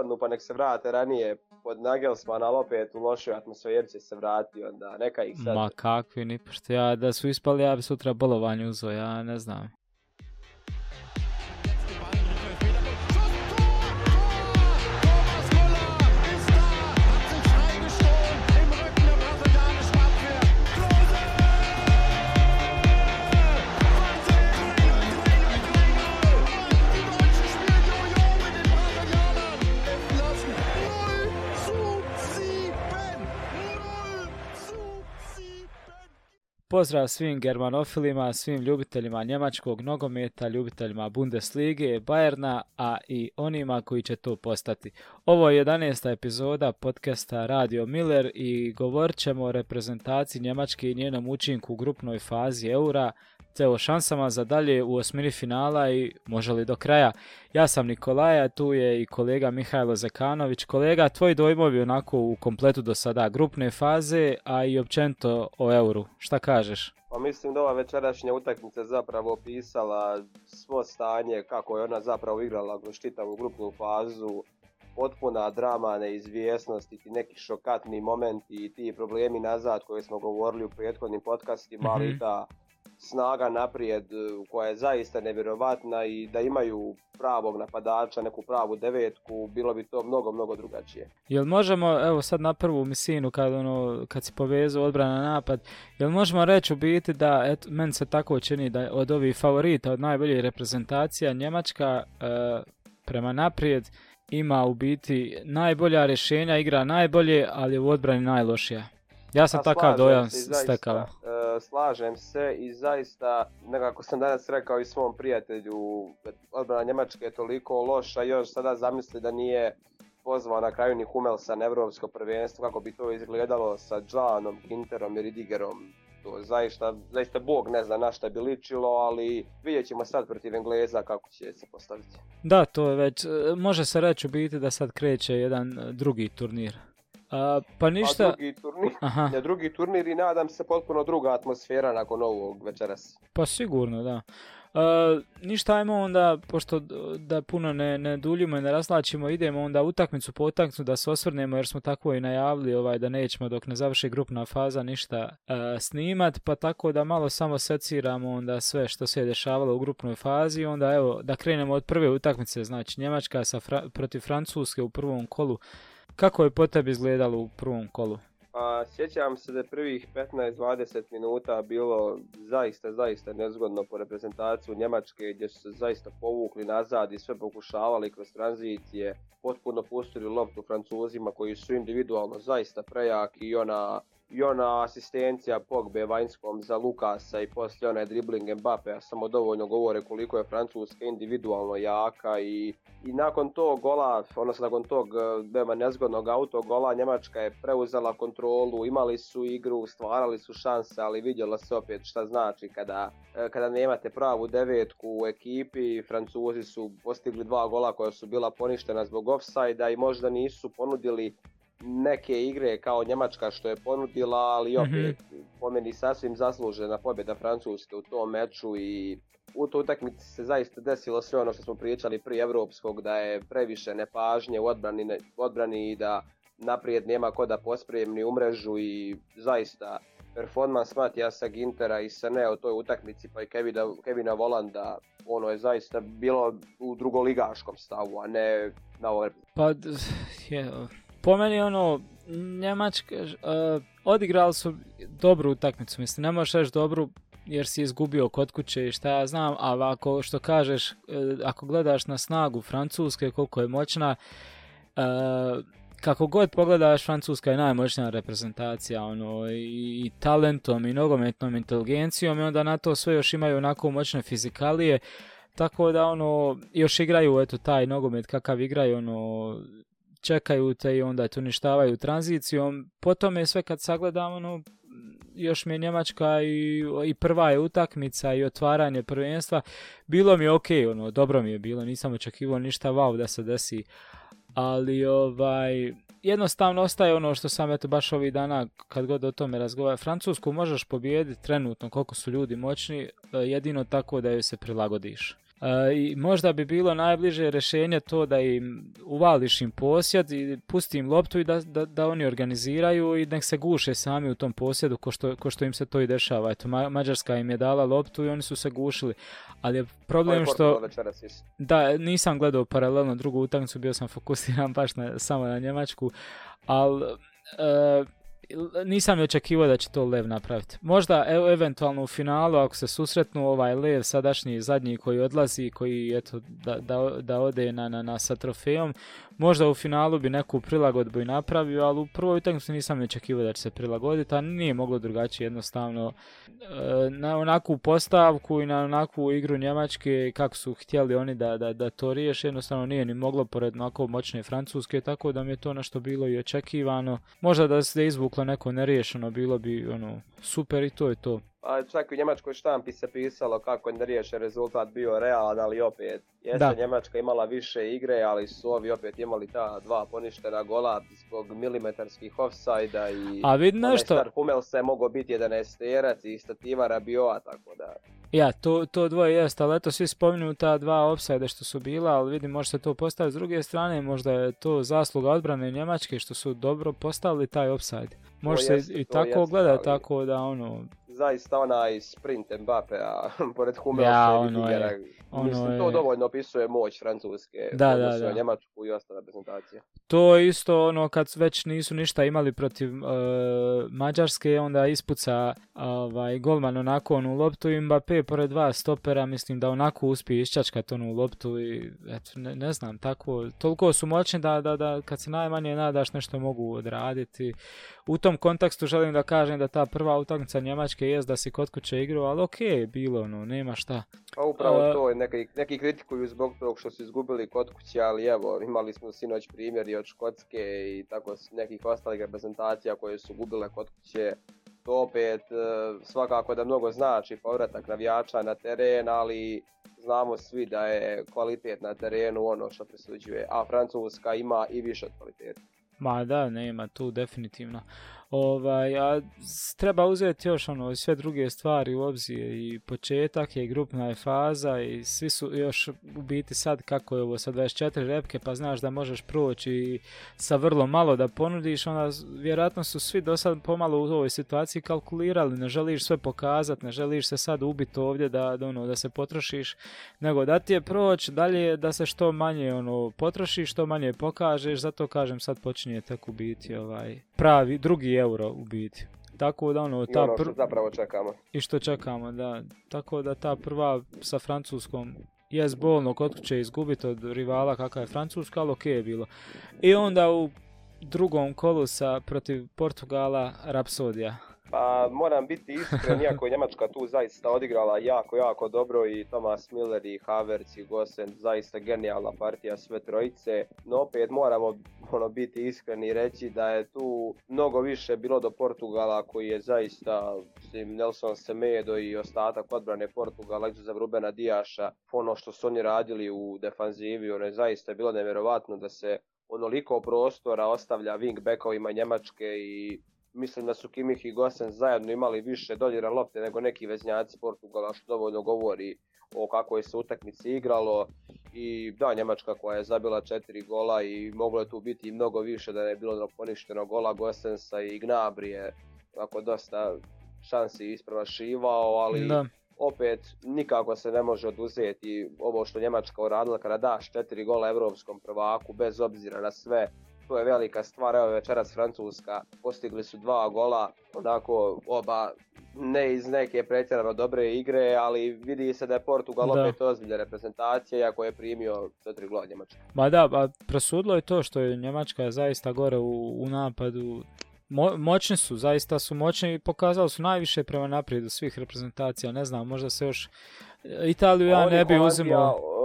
ispadnu pa nek se vrate ranije pod Nagelsmana, ali opet u lošoj atmosferi će se vrati onda, neka ih sad... Ma kakvi, ni pošto ja da su ispali, ja bi sutra bolovanje uzeo, ja ne znam. Pozdrav svim germanofilima, svim ljubiteljima njemačkog nogometa, ljubiteljima Bundeslige, Bayerna, a i onima koji će to postati. Ovo je 11. epizoda podcasta Radio Miller i govorit ćemo o reprezentaciji Njemačke i njenom učinku u grupnoj fazi Eura, te o šansama za dalje u osmini finala i može li do kraja. Ja sam Nikolaja, tu je i kolega Mihajlo Zekanović. Kolega, tvoji dojmovi onako u kompletu do sada grupne faze, a i općenito o euru. Šta kažeš? Pa mislim da ova večerašnja utakmica zapravo opisala svo stanje kako je ona zapravo igrala kroz čitavu grupnu fazu, potpuna drama, neizvjesnost i neki šokatni momenti i ti problemi nazad koje smo govorili u prethodnim podcastima, ali Mhm. ta snaga naprijed e, koja je zaista nevjerovatna i da imaju pravog napadača, neku pravu devetku, bilo bi to mnogo, mnogo drugačije. Jel možemo, evo sad na prvu misinu kad, ono, kad si povezao odbrana napad, jel možemo reći u biti da, eto, meni se tako čini da od ovih favorita, od najboljih reprezentacija, Njemačka e, prema naprijed ima u biti najbolja rješenja, igra najbolje, ali u odbrani najlošija. Ja sam takav dojam stekao. e, slažem se i zaista, nekako sam danas rekao i svom prijatelju, odbrana Njemačke je toliko loša, još sada zamisli da nije pozvao na kraju ni Humelsa na Evropsko prvenstvo, kako bi to izgledalo sa Džanom, Ginterom i Ridigerom. To zaista, zaista Bog ne zna na šta bi ličilo, ali vidjet ćemo sad protiv Engleza kako će se postaviti. Da, to je već, e, može se reći u biti da sad kreće jedan e, drugi turnir. A, pa ništa, A drugi turnir, aha, na drugi turnir i nadam se potpuno druga atmosfera nakon ovog večeras. pa sigurno, da. A, ništa, ajmo onda, pošto da puno ne, ne duljimo i ne raslačimo, idemo onda utakmicu po utakmicu da se osvrnemo jer smo tako i najavili ovaj, da nećemo dok ne završi grupna faza ništa e, snimat, pa tako da malo samo seciramo onda sve što se je dešavalo u grupnoj fazi, onda evo da krenemo od prve utakmice, znači Njemačka sa Fra- protiv Francuske u prvom kolu. Kako je po tebi izgledalo u prvom kolu? Pa sjećam se da je prvih 15-20 minuta bilo zaista, zaista nezgodno po reprezentaciju Njemačke gdje su se zaista povukli nazad i sve pokušavali kroz tranzicije, potpuno pustili loptu Francuzima koji su individualno zaista prejaki i ona i ona asistencija Pogbe vanjskom za Lukasa i poslije onaj dribling Mbappea samo dovoljno govore koliko je Francuska individualno jaka i, i nakon tog gola, odnosno nakon tog eh, veoma nezgodnog autogola Njemačka je preuzela kontrolu, imali su igru, stvarali su šanse, ali vidjelo se opet šta znači kada, eh, kada nemate pravu devetku u ekipi, Francuzi su postigli dva gola koja su bila poništena zbog offside i možda nisu ponudili neke igre kao Njemačka što je ponudila, ali opet po meni sasvim zaslužena pobjeda Francuske u tom meču i u toj utakmici se zaista desilo sve ono što smo pričali prije Evropskog, da je previše nepažnje u odbrani, ne- odbrani i da naprijed nema ko da pospremni u mrežu i zaista performans Matijasa Gintera i Sane u toj utakmici pa i Kevina, Kevina Volanda ono je zaista bilo u drugoligaškom stavu, a ne na ovoj Pa, je, po meni ono, Njemačka, uh, odigrali su dobru utakmicu, mislim, ne možeš reći dobru jer si izgubio kod kuće i šta ja znam, ali ako, što kažeš, e, ako gledaš na snagu Francuske, koliko je moćna, e, kako god pogledaš, Francuska je najmoćnija reprezentacija, ono, i, i talentom, i nogometnom inteligencijom, i onda na to sve još imaju onako moćne fizikalije, tako da, ono, još igraju, eto, taj nogomet kakav igraju, ono, čekaju te i onda te uništavaju tranzicijom. Potom je sve kad sagledam, ono, još mi je Njemačka i, i prva je utakmica i otvaranje prvenstva. Bilo mi je ok, ono, dobro mi je bilo, nisam očekivao ništa wow da se desi. Ali ovaj, jednostavno ostaje ono što sam eto baš ovih dana kad god o tome razgovaram. Francusku možeš pobijediti trenutno koliko su ljudi moćni, e, jedino tako da joj se prilagodiš. I možda bi bilo najbliže rješenje to da im uvališ im posjed i pusti im loptu i da, da, da oni organiziraju i nek se guše sami u tom posjedu ko što, ko što im se to i dešava. Eto, Mađarska im je dala loptu i oni su se gušili. Ali je problem što... Da, nisam gledao paralelno drugu utakmicu, bio sam fokusiran baš na, samo na Njemačku, ali... E, nisam očekivao da će to Lev napraviti. Možda evo, eventualno u finalu ako se susretnu ovaj Lev sadašnji zadnji koji odlazi, koji eto da, da, da ode na, na, na sa trofejom, možda u finalu bi neku prilagodbu i napravio, ali u prvoj utakmici nisam očekivao da će se prilagoditi, a nije moglo drugačije jednostavno e, na onakvu postavku i na onakvu igru Njemačke kako su htjeli oni da, da, da to riješe, jednostavno nije ni moglo pored onako moćne Francuske, tako da mi je to nešto bilo i očekivano. Možda da se izvuklo neko neriješeno, bilo bi ono super i to je to. A čak u njemačkoj štampi se pisalo kako je neriješen rezultat bio realan, ali opet jeste Njemačka imala više igre, ali su ovi opet imali ta dva poništena gola zbog milimetarskih offside i A vid nešto... Hummel se mogao biti jedan esterac i stativa Rabiova, tako da... Ja, to, to dvoje jest, ali eto svi spominju ta dva offside što su bila, ali vidim može se to postaviti s druge strane, možda je to zasluga odbrane Njemačke što su dobro postavili taj offside. Može se i tako gledati, tako da ono, zaista onaj sprint Mbappé-a pored Hummela ja, ono je, ono Mislim, to dovoljno opisuje moć Francuske, da, da, da. Njemačku i ostale reprezentacije. To je isto ono kad već nisu ništa imali protiv uh, Mađarske, onda ispuca ovaj, golman onako onu loptu i Mbappé pored dva stopera, mislim da onako uspije iščačkat onu loptu i eto, ne, ne, znam, tako, toliko su moćni da, da, da kad se najmanje nadaš nešto mogu odraditi. U tom kontekstu želim da kažem da ta prva utakmica Njemačke jest da si kod kuće igrao, ali ok, bilo, no, nema šta. A upravo to je, neki, neki kritikuju zbog tog što su izgubili kod kuće, ali evo, imali smo sinoć primjer i od Škotske i tako nekih ostalih reprezentacija koje su gubile kod kuće. To opet e, svakako da mnogo znači povratak navijača na teren, ali znamo svi da je kvalitet na terenu ono što presuđuje, a Francuska ima i više od kvaliteta. Ma da, nema tu definitivno. Ovaj, a treba uzeti još ono sve druge stvari u obzir i početak je grupna je faza i svi su još u biti sad kako je ovo sa 24 repke pa znaš da možeš proći sa vrlo malo da ponudiš onda vjerojatno su svi do sad pomalo u ovoj situaciji kalkulirali ne želiš sve pokazati ne želiš se sad ubiti ovdje da, da, ono, da se potrošiš nego da ti je proć dalje da se što manje ono potrošiš što manje pokažeš zato kažem sad počinje tek u biti ovaj pravi drugi euro u biti. Tako da ono, ta ono što zapravo čekamo. I što čekamo, da. Tako da ta prva sa Francuskom je bolno kod će izgubiti od rivala kakva je Francuska, ali ok je bilo. I onda u drugom kolu sa protiv Portugala Rapsodija. Pa moram biti iskren, iako je Njemačka tu zaista odigrala jako, jako dobro i Thomas Miller i Havertz i Gosen, zaista genijalna partija sve trojice, no opet moramo ono, biti iskreni i reći da je tu mnogo više bilo do Portugala koji je zaista mislim, Nelson Semedo i ostatak odbrane Portugala za Rubena Dijaša, ono što su oni radili u defanzivi, ono je zaista bilo nevjerovatno da se onoliko prostora ostavlja wingbackovima Njemačke i Mislim da su Kimih i Gosen zajedno imali više dodira lopte nego neki veznjaci Portugala što dovoljno govori o kakvoj se utakmici igralo. I da Njemačka koja je zabila četiri gola i moglo je tu biti mnogo više da ne je bilo poništeno gola Gosensa i Gnabrije. Ako dosta šansi ispravašivao, ali da. opet nikako se ne može oduzeti ovo što Njemačka uradila kada daš četiri gola europskom prvaku bez obzira na sve to je velika stvar, evo večeras Francuska, postigli su dva gola, onako oba ne iz neke pretjerano dobre igre, ali vidi se da je Portugal opet ozbiljna reprezentacija, iako je primio četiri gola Njemačka. Ma da, a presudilo je to što je Njemačka zaista gore u, u napadu, moćni su, zaista su moćni i pokazali su najviše prema naprijed svih reprezentacija, ne znam, možda se još Italiju ja ne bi uzimao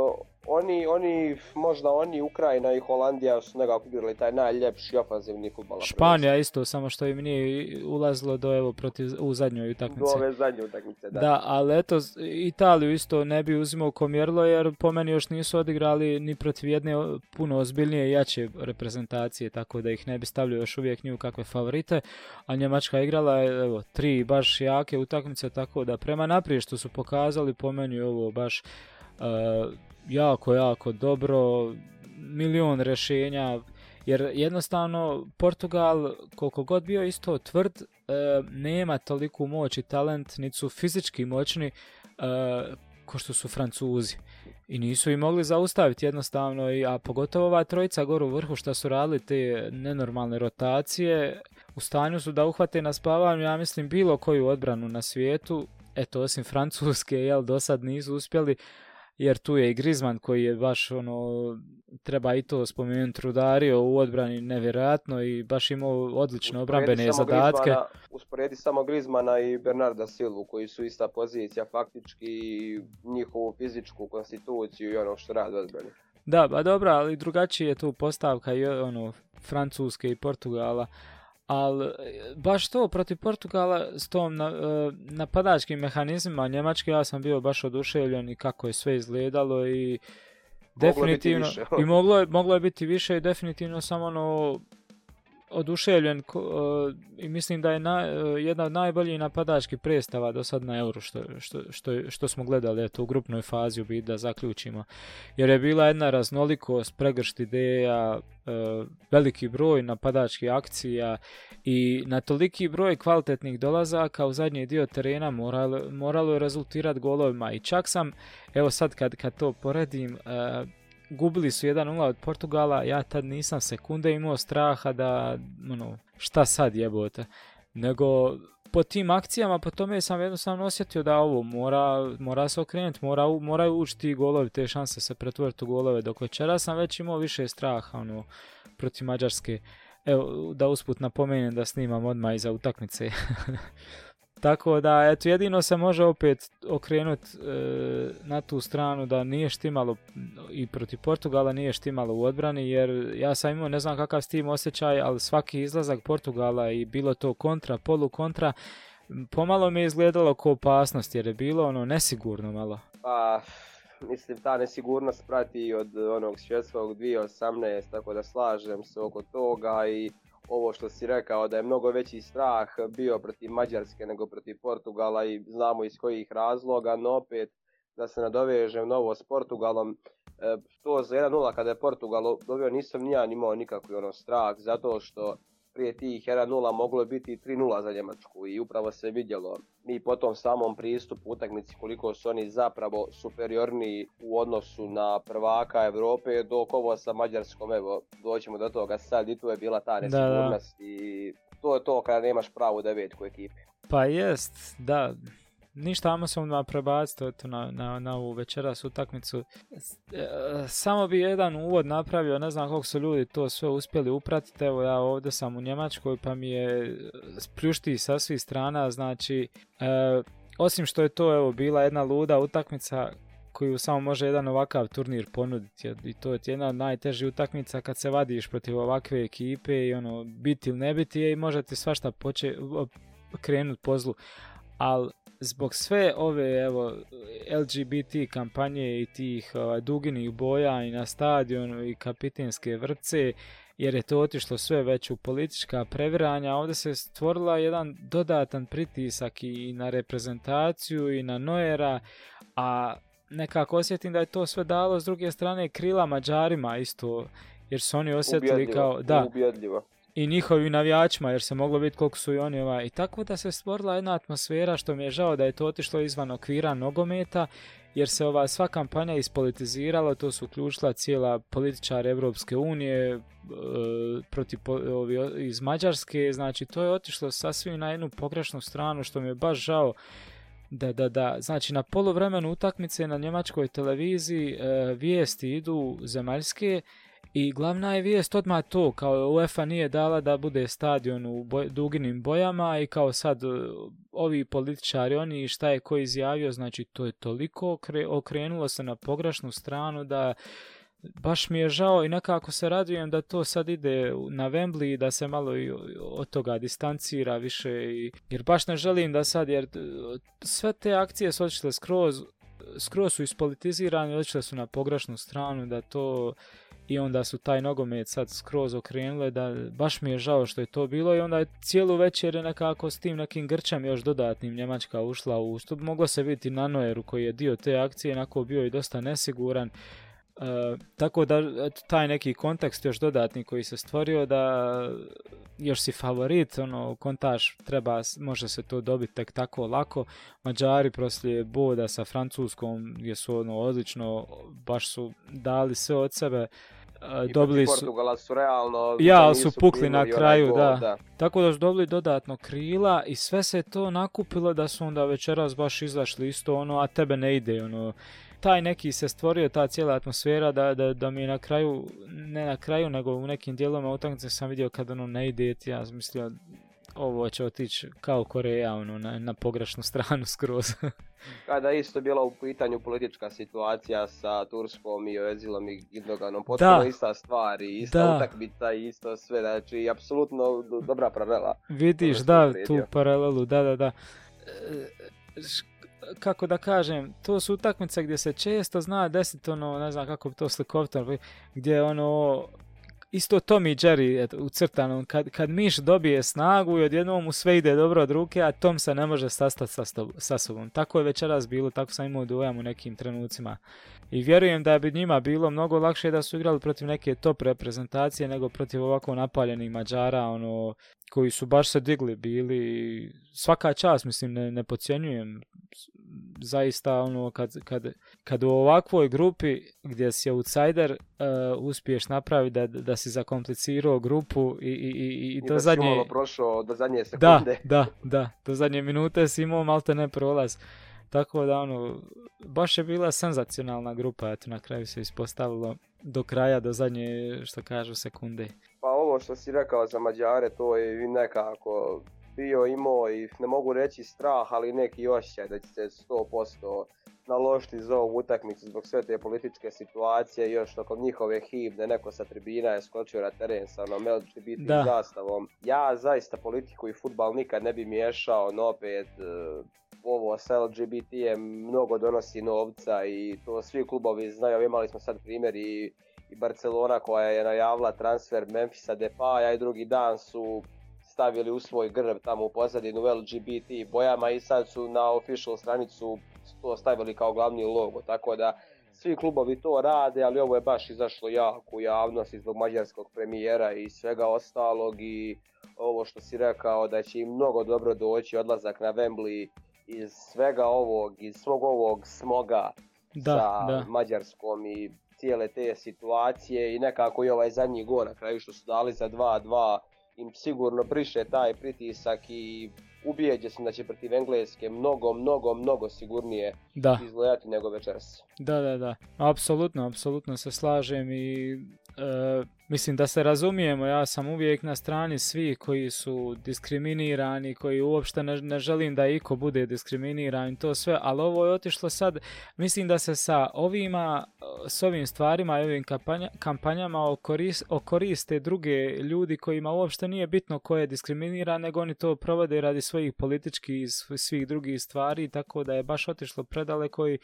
oni, oni, možda oni, Ukrajina i Holandija su nekako igrali taj najljepši ofanzivni futbol. Španija isto, samo što im nije ulazilo do evo protiv, u zadnjoj utakmici. Do ove zadnje utakmice, da. Da, ali eto, Italiju isto ne bi uzimao ko mjerlo, jer po meni još nisu odigrali ni protiv jedne puno ozbiljnije i jače reprezentacije, tako da ih ne bi stavljao još uvijek ni u kakve favorite, a Njemačka igrala evo, tri baš jake utakmice, tako da prema naprijed što su pokazali, po meni ovo baš jako, jako dobro, milion rješenja, jer jednostavno Portugal, koliko god bio isto tvrd, nema toliku moć i talent, niti su fizički moćni ko što su Francuzi. I nisu i mogli zaustaviti jednostavno, a pogotovo ova trojica gore u vrhu što su radili te nenormalne rotacije, u stanju su da uhvate na spavanju, ja mislim, bilo koju odbranu na svijetu, eto, osim Francuske, jel, do sad nisu uspjeli, jer tu je i Griezmann koji je baš ono treba i to spomenuti rudario u odbrani nevjerojatno i baš imao odlične obrambene zadatke. Usporedi samo Griezmana i Bernarda Silvu koji su ista pozicija faktički njihovu fizičku konstituciju i ono što radi odbrani. Da, ba dobro, ali drugačije je tu postavka i ono Francuske i Portugala ali baš to protiv Portugala s tom na, e, napadačkim mehanizmima Njemačke ja sam bio baš oduševljen i kako je sve izgledalo i definitivno i moglo je, moglo je biti više i definitivno samo ono oduševljen uh, i mislim da je na, uh, jedna od najboljih napadačkih predstava do sad na Euro što, što, što, što smo gledali eto, u grupnoj fazi u da zaključimo. Jer je bila jedna raznolikost, pregršt ideja, uh, veliki broj napadačkih akcija i na toliki broj kvalitetnih dolazaka u zadnji dio terena moralo, moralo je rezultirati golovima i čak sam, evo sad kad, kad to poredim, gubili su 1-0 od Portugala, ja tad nisam sekunde imao straha da, ono, šta sad jebote. Nego, po tim akcijama, po tome sam jednostavno osjetio da ovo mora, mora se okrenuti, mora, moraju ući ti golovi, te šanse se pretvoriti u golove. Dok večera sam već imao više straha, ono, protiv Mađarske. Evo, da usput napomenem da snimam odmah iza utakmice. Tako da, eto, jedino se može opet okrenuti e, na tu stranu da nije štimalo i protiv Portugala nije štimalo u odbrani, jer ja sam imao ne znam kakav s tim osjećaj, ali svaki izlazak Portugala i bilo to kontra, polu kontra, pomalo mi je izgledalo kao opasnost, jer je bilo ono nesigurno malo. Pa, mislim, ta nesigurnost prati od onog svjetskog 2018, tako da slažem se oko toga i ovo što si rekao da je mnogo veći strah bio protiv Mađarske nego protiv Portugala i znamo iz kojih razloga, no opet da se nadovežem novo s Portugalom, e, to za 1-0 kada je Portugal dobio nisam ni ja imao nikakvi ono strah zato što prije tih 1-0 moglo je biti 3-0 za Njemačku i upravo se vidjelo i po tom samom pristupu utakmici koliko su oni zapravo superiorniji u odnosu na prvaka Europe dok ovo sa Mađarskom, evo doćemo do toga sad i tu je bila ta nesigurnost i to je to kada nemaš pravu devetku ekipe. Pa jest, da, ništa, ajmo se odmah prebaciti na, na, na ovu večeras utakmicu. E, samo bi jedan uvod napravio, ne znam koliko su ljudi to sve uspjeli upratiti. Evo ja ovdje sam u Njemačkoj pa mi je pljušti sa svih strana. Znači, e, osim što je to evo bila jedna luda utakmica koju samo može jedan ovakav turnir ponuditi. I to je jedna od najtežih utakmica kad se vadiš protiv ovakve ekipe i ono, biti ili ne biti i možete svašta poče, krenuti po zlu. Ali zbog sve ove evo LGBT kampanje i tih uh, duginih boja i na stadionu i kapitenske vrpce jer je to otišlo sve već u politička previranja, ovdje se stvorila jedan dodatan pritisak i na reprezentaciju i na Noera, a nekako osjetim da je to sve dalo s druge strane krila Mađarima isto, jer su oni osjetili kao... Da, i njihovim navijačima jer se moglo vidjeti koliko su i oni ovaj. I tako da se stvorila jedna atmosfera što mi je žao da je to otišlo izvan okvira nogometa jer se ova sva kampanja ispolitizirala, to su uključila cijela političar Europske unije e, protiv ovi, iz Mađarske, znači to je otišlo sasvim na jednu pogrešnu stranu što mi je baš žao da, da, da, znači na poluvremenu utakmice na njemačkoj televiziji e, vijesti idu zemaljske i glavna je vijest odmah to, kao UEFA nije dala da bude stadion u boj, duginim bojama i kao sad e, ovi političari, oni šta je ko izjavio, znači to je toliko okrenulo se na pogrešnu stranu da baš mi je žao i nekako se radujem da to sad ide na Wembley i da se malo i od toga distancira više i, jer baš ne želim da sad jer e, sve te akcije su otišle skroz skroz su ispolitizirane, otišle su na pogrešnu stranu da to i onda su taj nogomet sad skroz okrenule da baš mi je žao što je to bilo i onda je cijelu večer nekako s tim nekim grčem još dodatnim Njemačka ušla u ustup. Moglo se vidjeti na Noeru koji je dio te akcije, onako bio i dosta nesiguran. E, tako da taj neki kontekst još dodatni koji se stvorio da još si favorit, ono, kontaž treba, može se to dobiti tek tako lako. Mađari proslije boda sa Francuskom gdje su ono odlično, baš su dali sve od sebe. I dobili su... Portugala su realno... Ja, su pukli na kraju, da. da. Tako da su dobili dodatno krila i sve se to nakupilo da su onda večeras baš izašli isto ono, a tebe ne ide, ono taj neki se stvorio, ta cijela atmosfera da, da, da mi na kraju, ne na kraju, nego u nekim dijelovima utakmice sam vidio kad ono ne ide, ja mislio ovo će otići kao Koreja ono, na, na pogrešnu stranu skroz. Kada isto bila u pitanju politička situacija sa Turskom i Oezilom i Gindoganom, potpuno da. ista stvar i ista da. utakmica i isto sve, znači apsolutno dobra paralela. Vidiš, da, tu paralelu, da, da, da. E, kako da kažem, to su utakmice gdje se često zna desiti ono, ne znam kako bi to slikovito, gdje ono, isto Tom i Jerry et, ucrtano, kad, kad miš dobije snagu i odjednom mu sve ide dobro od ruke, a Tom se ne može sastati sa, sa sobom. Tako je večeras bilo, tako sam imao dojam u nekim trenucima. I vjerujem da bi njima bilo mnogo lakše da su igrali protiv neke top reprezentacije nego protiv ovako napaljenih Mađara, ono, koji su baš se digli bili. Svaka čast, mislim, ne, ne podcjenjujem zaista ono kad, kad, kad u ovakvoj grupi gdje si outsider uh, uspiješ napraviti da, da si zakomplicirao grupu i, i, i, i do zadnje... prošao do zadnje sekunde. Da, da, da, do zadnje minute si imao malte ne prolaz. Tako da ono, baš je bila senzacionalna grupa, eto na kraju se ispostavilo do kraja, do zadnje, što kažu, sekunde. Ovo što si rekao za Mađare, to je nekako bio imao i ne mogu reći strah, ali neki osjećaj da će se 100% naložiti za ovu utakmicu zbog sve te političke situacije, još tokom njihove himne, neko sa tribina je skočio na teren sa onom LGBT da. zastavom. Ja zaista politiku i futbal nikad ne bi miješao, no opet e, ovo sa LGBT je mnogo donosi novca i to svi klubovi znaju, imali smo sad primjer i i Barcelona koja je najavila transfer Memphisa Depaja i drugi dan su stavili u svoj grb tamo u pozadinu LGBT bojama i sad su na official stranicu to stavili kao glavni logo, tako da svi klubovi to rade, ali ovo je baš izašlo jako u javnost zbog mađarskog premijera i svega ostalog i ovo što si rekao da će im mnogo dobro doći odlazak na Wembley iz svega ovog, iz svog ovog smoga da, sa da. Mađarskom i cijele te situacije i nekako i ovaj zadnji gol na kraju što su dali za 2-2 im sigurno briše taj pritisak i ubijeđe sam da će protiv Engleske mnogo, mnogo, mnogo sigurnije da. izgledati nego večeras. Da, da, da. Apsolutno, apsolutno se slažem i e, mislim da se razumijemo, ja sam uvijek na strani svih koji su diskriminirani, koji uopšte ne, ne želim da iko bude diskriminiran to sve, ali ovo je otišlo sad, mislim da se sa ovima, s ovim stvarima i ovim kampanja, kampanjama okoris, okoriste druge ljudi kojima uopšte nije bitno ko je diskriminiran, nego oni to provode radi svojih političkih i svih drugih stvari, tako da je baš otišlo predaleko i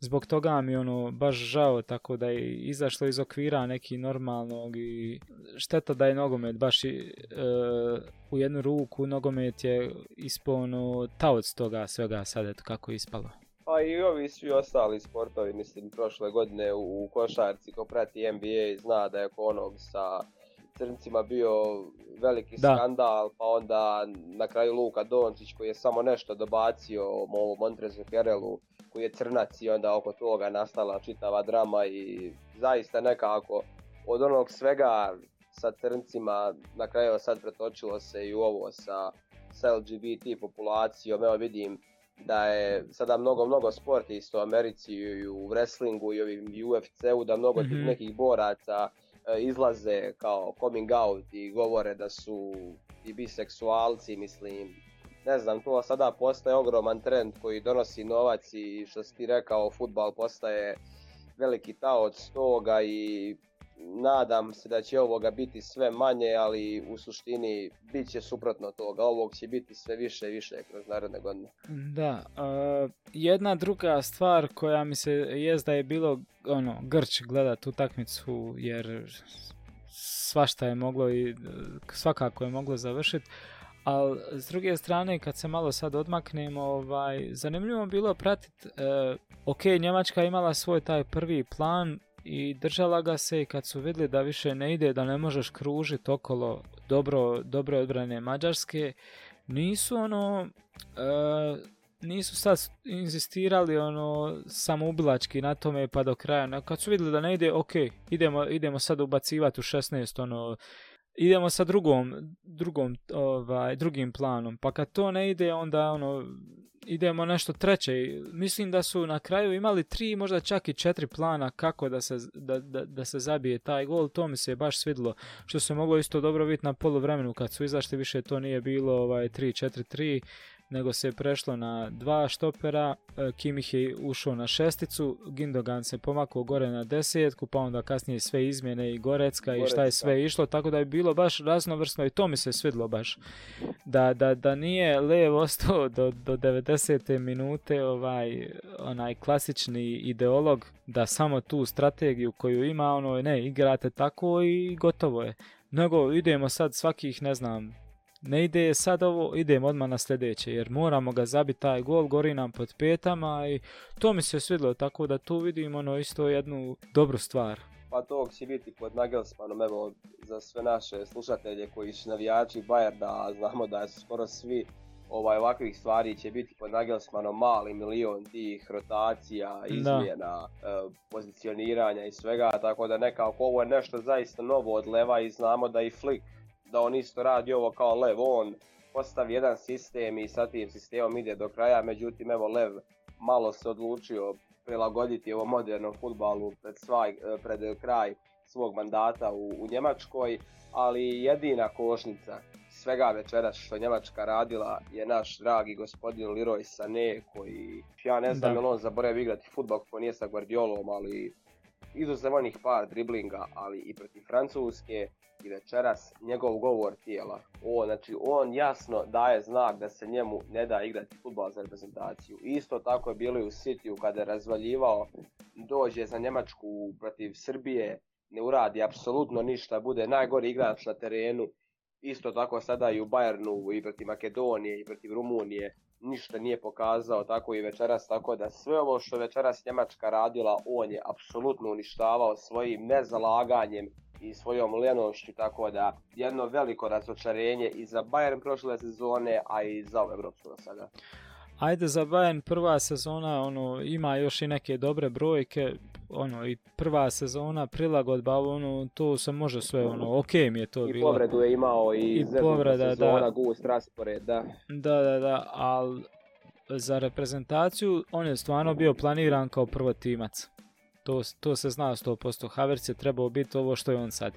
zbog toga mi ono baš žao tako da je izašlo iz okvira neki normalnog i šteta da je nogomet baš i, e, u jednu ruku nogomet je ispao taoc toga svega sad eto kako je ispalo. Pa i ovi svi ostali sportovi, mislim, prošle godine u, u košarci ko prati NBA zna da je onog sa crncima bio veliki da. skandal, pa onda na kraju Luka Dončić koji je samo nešto dobacio ovom Montrezu Kerelu koji je crnac i onda oko toga nastala čitava drama i zaista nekako od onog svega sa crncima na kraju sad pretočilo se i u ovo sa, sa LGBT populacijom. Evo vidim da je sada mnogo, mnogo sportista u Americi i u wrestlingu i u UFC-u, da mnogo mm-hmm. nekih boraca e, izlaze kao coming out i govore da su i biseksualci, mislim, ne znam, to sada postaje ogroman trend koji donosi novac i što si ti rekao, futbal postaje veliki taoc toga i nadam se da će ovoga biti sve manje, ali u suštini bit će suprotno toga. Ovog će biti sve više i više kroz naredne godine. Da, jedna druga stvar koja mi se jest da je bilo ono, grč gledat utakmicu jer svašta je moglo i svakako je moglo završiti. Ali s druge strane, kad se malo sad odmaknemo, ovaj, zanimljivo bilo pratiti, e, ok, Njemačka imala svoj taj prvi plan, i držala ga se i kad su vidjeli da više ne ide, da ne možeš kružiti okolo dobro, dobro odbrane Mađarske, nisu ono, e, nisu sad inzistirali ono samoubilački na tome pa do kraja. Kad su vidjeli da ne ide, ok, idemo, idemo sad ubacivati u 16, ono, idemo sa drugom, drugom, ovaj, drugim planom. Pa kad to ne ide, onda ono, idemo nešto treće. Mislim da su na kraju imali tri, možda čak i četiri plana kako da se, da, da, da se zabije taj gol. To mi se baš svidlo. Što se moglo isto dobro vidjeti na poluvremenu kad su izašli više to nije bilo ovaj 3-4-3 nego se je prešlo na dva štopera, e, Kimih je ušao na šesticu, Gindogan se pomakao gore na desetku, pa onda kasnije sve izmjene i Gorecka, i šta je sve išlo, tako da je bilo baš raznovrsno i to mi se svidlo baš. Da, da, da nije Lev ostao do, do 90. minute ovaj, onaj klasični ideolog da samo tu strategiju koju ima, ono, ne, igrate tako i gotovo je. Nego idemo sad svakih, ne znam, ne ide sad ovo, idemo odmah na sljedeće, jer moramo ga zabiti taj gol, gori nam pod petama i to mi se svidlo, tako da tu vidimo ono isto jednu dobru stvar. Pa to će biti pod Nagelsmanom, evo, za sve naše slušatelje koji su navijači Bayerna, znamo da su skoro svi ovaj, ovakvih stvari će biti pod Nagelsmanom mali milion tih rotacija, izmjena, e, pozicioniranja i svega, tako da nekako ovo je nešto zaista novo od Leva i znamo da i Flick da on isto radi ovo kao Lev, on postavi jedan sistem i sa tim sistemom ide do kraja, međutim evo Lev malo se odlučio prilagoditi ovo modernom futbalu pred, svaj, pred kraj svog mandata u, u Njemačkoj, ali jedina košnica svega večeras što Njemačka radila je naš dragi gospodin Leroy Sané koji, ja ne znam je on zaboravio igrati futbol ko nije sa Guardiolom, ali izuzev onih par driblinga, ali i protiv Francuske i večeras njegov govor tijela. On, znači, on jasno daje znak da se njemu ne da igrati futbol za reprezentaciju. Isto tako je bilo i u Cityu kada je razvaljivao, dođe za Njemačku protiv Srbije, ne uradi apsolutno ništa, bude najgori igrač na terenu. Isto tako sada i u Bayernu i protiv Makedonije i protiv Rumunije ništa nije pokazao, tako i večeras, tako da sve ovo što večeras Njemačka radila, on je apsolutno uništavao svojim nezalaganjem i svojom lenošću, tako da jedno veliko razočarenje i za Bayern prošle sezone, a i za ovo Evropsko sada. Ajde za Bayern prva sezona ono ima još i neke dobre brojke, ono i prva sezona prilagodba ono to se može sve ono ok mi je to I bilo. I povredu je imao i, I povreda sezona, da. gust raspored, da. Da, da, da, ali za reprezentaciju on je stvarno bio planiran kao prvotimac. To, to se zna 100%. Havertz je trebao biti ovo što je on sad.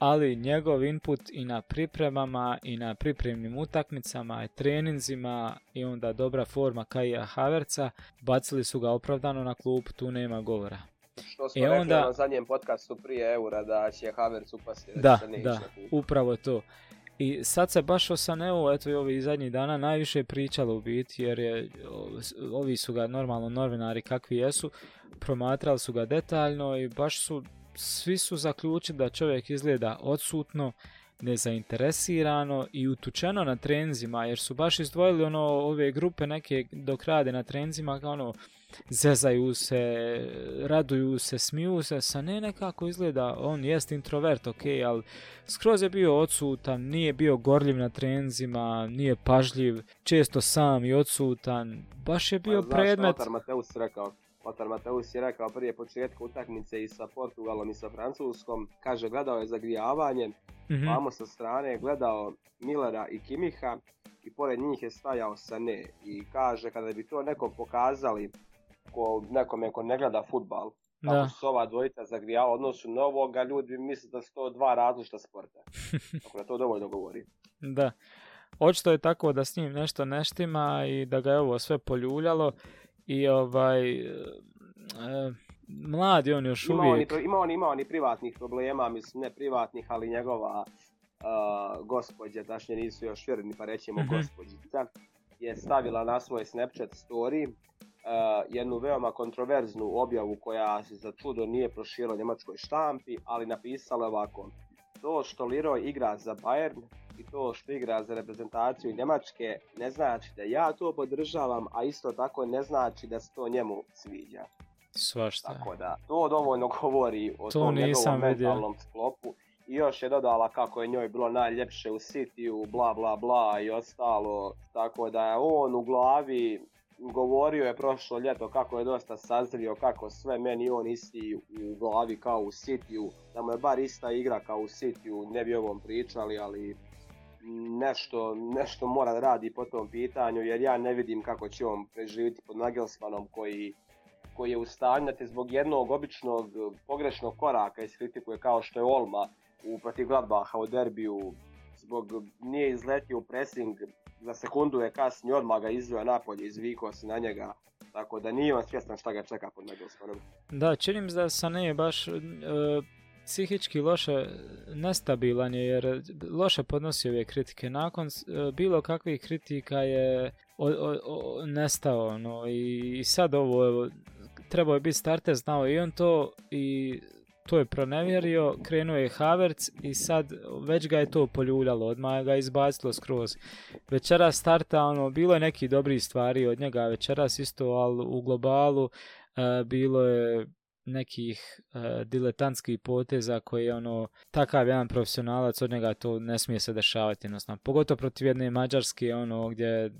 Ali njegov input i na pripremama i na pripremnim utakmicama i treninzima i onda dobra forma Kaja Haverca bacili su ga opravdano na klub, tu nema govora. Što smo I rekli onda... na zadnjem podcastu prije Eura da će Havertz upasti. Da, da, da upravo to. I sad se baš o Saneu, eto i ovih zadnjih dana, najviše pričalo u biti, jer je, ovi su ga normalno novinari kakvi jesu, promatrali su ga detaljno i baš su, svi su zaključili da čovjek izgleda odsutno, nezainteresirano i utučeno na trenzima, jer su baš izdvojili ono ove grupe neke dok rade na trenzima, kao ono, zezaju se, raduju se, smiju se, sa ne nekako izgleda, on jest introvert, ok, ali skroz je bio odsutan, nije bio gorljiv na trenzima, nije pažljiv, često sam i odsutan, baš je bio pa, predmet... Znaš, Mateus rekao, Otar Mateus je rekao prije početka utakmice i sa Portugalom i sa Francuskom, kaže gledao je zagrijavanje, mm vamo sa strane gledao Millera i Kimiha i pored njih je stajao Sane i kaže kada bi to nekom pokazali ko nekome ko ne gleda futbal, kako su ova dvojica zagrijala odnosu na ovoga, ljudi misle da su to dva različita sporta. Tako da to dovoljno govori. Da. Očito je tako da s njim nešto neštima i da ga je ovo sve poljuljalo i ovaj mladi on još ima uvijek. On, ima, on, ima on i privatnih problema, mislim ne privatnih, ali njegova uh, gospođa, tašnije nisu još vjerni pa rećemo mm-hmm. gospođica, je stavila na svoj Snapchat story uh, jednu veoma kontroverznu objavu koja se za čudo nije proširila njemačkoj štampi, ali napisala ovako to što Leroy igra za Bayern i to što igra za reprezentaciju Njemačke ne znači da ja to podržavam, a isto tako ne znači da se to njemu sviđa. Svašta. Tako da, to dovoljno govori o to tom njegovom mentalnom sklopu. I još je dodala kako je njoj bilo najljepše u Cityu, bla bla bla i ostalo. Tako da je on u glavi govorio je prošlo ljeto kako je dosta sazrio, kako sve meni on isti u glavi kao u Cityu, da mu je bar ista igra kao u Cityu, ne bi ovom pričali, ali nešto, nešto mora da radi po tom pitanju, jer ja ne vidim kako će on preživjeti pod Nagelsmanom koji, koji je u te zbog jednog običnog pogrešnog koraka iskritikuje kao što je Olma u protiv Gladbaha u derbiju, zbog nije izletio u pressing, za sekundu je kasnije odmah ga izveo napolje, izvikao se na njega, tako da nije on svjestan šta ga čeka pod Nagelsmanom. Da, čini mi se da baš uh, psihički loše nestabilan je jer loše podnosi ove kritike. Nakon uh, bilo kakvih kritika je o, o, o, nestao no, i, i sad ovo evo, trebao je biti starter, znao i on to i to je pronevjerio, krenuo je Havertz i sad već ga je to poljuljalo, odmah ga je izbacilo skroz. Večeras starta, ono, bilo je neki dobri stvari od njega večeras isto, ali u globalu uh, bilo je nekih uh, diletantskih poteza koji ono takav jedan profesionalac od njega to ne smije se dešavati jednostavno pogotovo protiv jedne mađarske ono gdje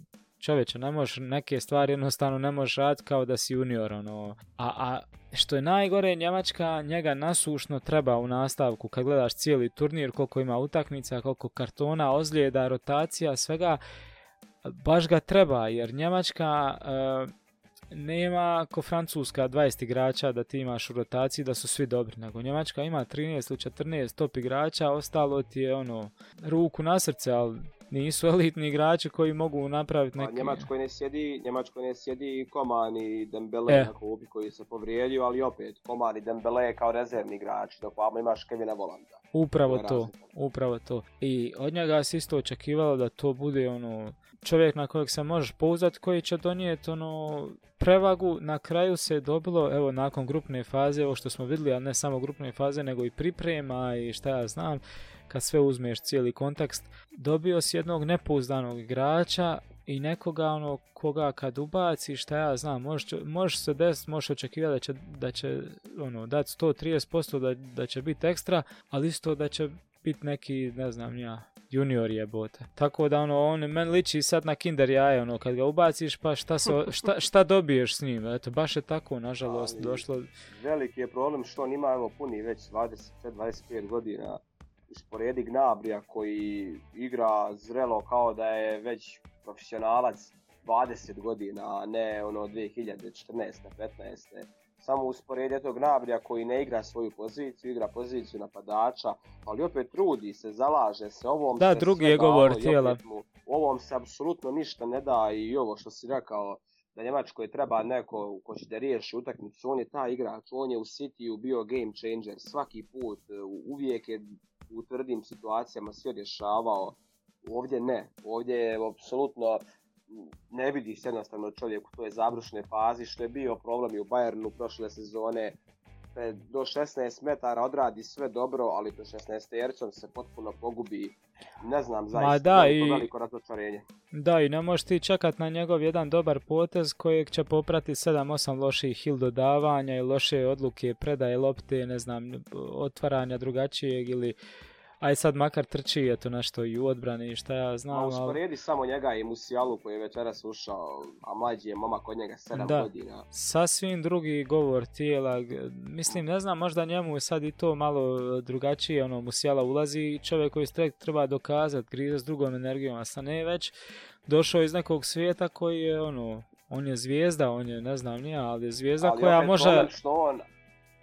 čovječe, ne možeš neke stvari jednostavno ne možeš raditi kao da si junior, ono. A, a što je najgore, Njemačka njega nasušno treba u nastavku, kad gledaš cijeli turnir, koliko ima utakmica, koliko kartona, ozljeda, rotacija, svega, baš ga treba, jer Njemačka uh, nema ko Francuska 20 igrača da ti imaš u rotaciji da su svi dobri, nego Njemačka ima 13 ili 14 top igrača, ostalo ti je ono ruku na srce, ali nisu elitni igrači koji mogu napraviti neki... Pa, Njemačkoj ne sjedi, Njemačkoj ne sjedi Koman i Dembele e. na koji se povrijedio, ali opet Koman i Dembele kao rezervni igrač, dok vamo imaš Kevina Volanda. Upravo to, to upravo to. I od njega se isto očekivalo da to bude ono čovjek na kojeg se možeš pouzati koji će donijeti ono prevagu. Na kraju se je dobilo, evo nakon grupne faze, ovo što smo vidjeli, a ne samo grupne faze, nego i priprema i šta ja znam, kad sve uzmeš cijeli kontekst, dobio si jednog nepouzdanog igrača i nekoga ono koga kad ubaci šta ja znam možeš, možeš se desiti možeš očekivati da će, da će ono dati 130% da, da će biti ekstra ali isto da će biti neki ne znam ja junior je bote. Tako da ono, on men liči sad na kinder jaje, ono, kad ga ubaciš pa šta, so, šta, šta dobiješ s njim, eto, baš je tako, nažalost, Ali, došlo... Veliki je problem što on ima, evo, puni već 25 godina, usporedi Gnabrija koji igra zrelo kao da je već profesionalac 20 godina, a ne ono 2014. 15 samo usporedi tog Gnabrija koji ne igra svoju poziciju, igra poziciju napadača, ali opet trudi se, zalaže se, ovom da, se drugi je govor tijela. Mu, ovom se apsolutno ništa ne da i ovo što si rekao, da Njemačkoj treba neko ko će da riješi utakmicu, on je taj igrač, on je u Cityu bio game changer svaki put, uvijek je u tvrdim situacijama sve rješavao, ovdje ne, ovdje je apsolutno ne vidi se jednostavno čovjek u toj završnoj fazi, što je bio problem i u Bayernu prošle sezone, do 16 metara odradi sve dobro, ali do 16 tercom se potpuno pogubi. Ne znam, zaista, Ma da, i, veliko razočarenje. Da, i ne možeš ti čekat na njegov jedan dobar potez kojeg će poprati 7-8 loših hil dodavanja i loše odluke, predaje lopte, ne znam, otvaranja drugačijeg ili aj sad makar trči eto nešto i u odbrani i šta ja znam. Ma usporedi ali... samo njega i Musialu koji je večeras ušao, a mlađi je momak od njega 7 da, godina. Sasvim drugi govor tijela, mislim ne znam možda njemu je sad i to malo drugačije, ono Musiala ulazi i čovjek koji strek treba dokazati, grize s drugom energijom, a sa ne već došao iz nekog svijeta koji je ono, on je zvijezda, on je ne znam nije, ali je zvijezda ali koja može... Što on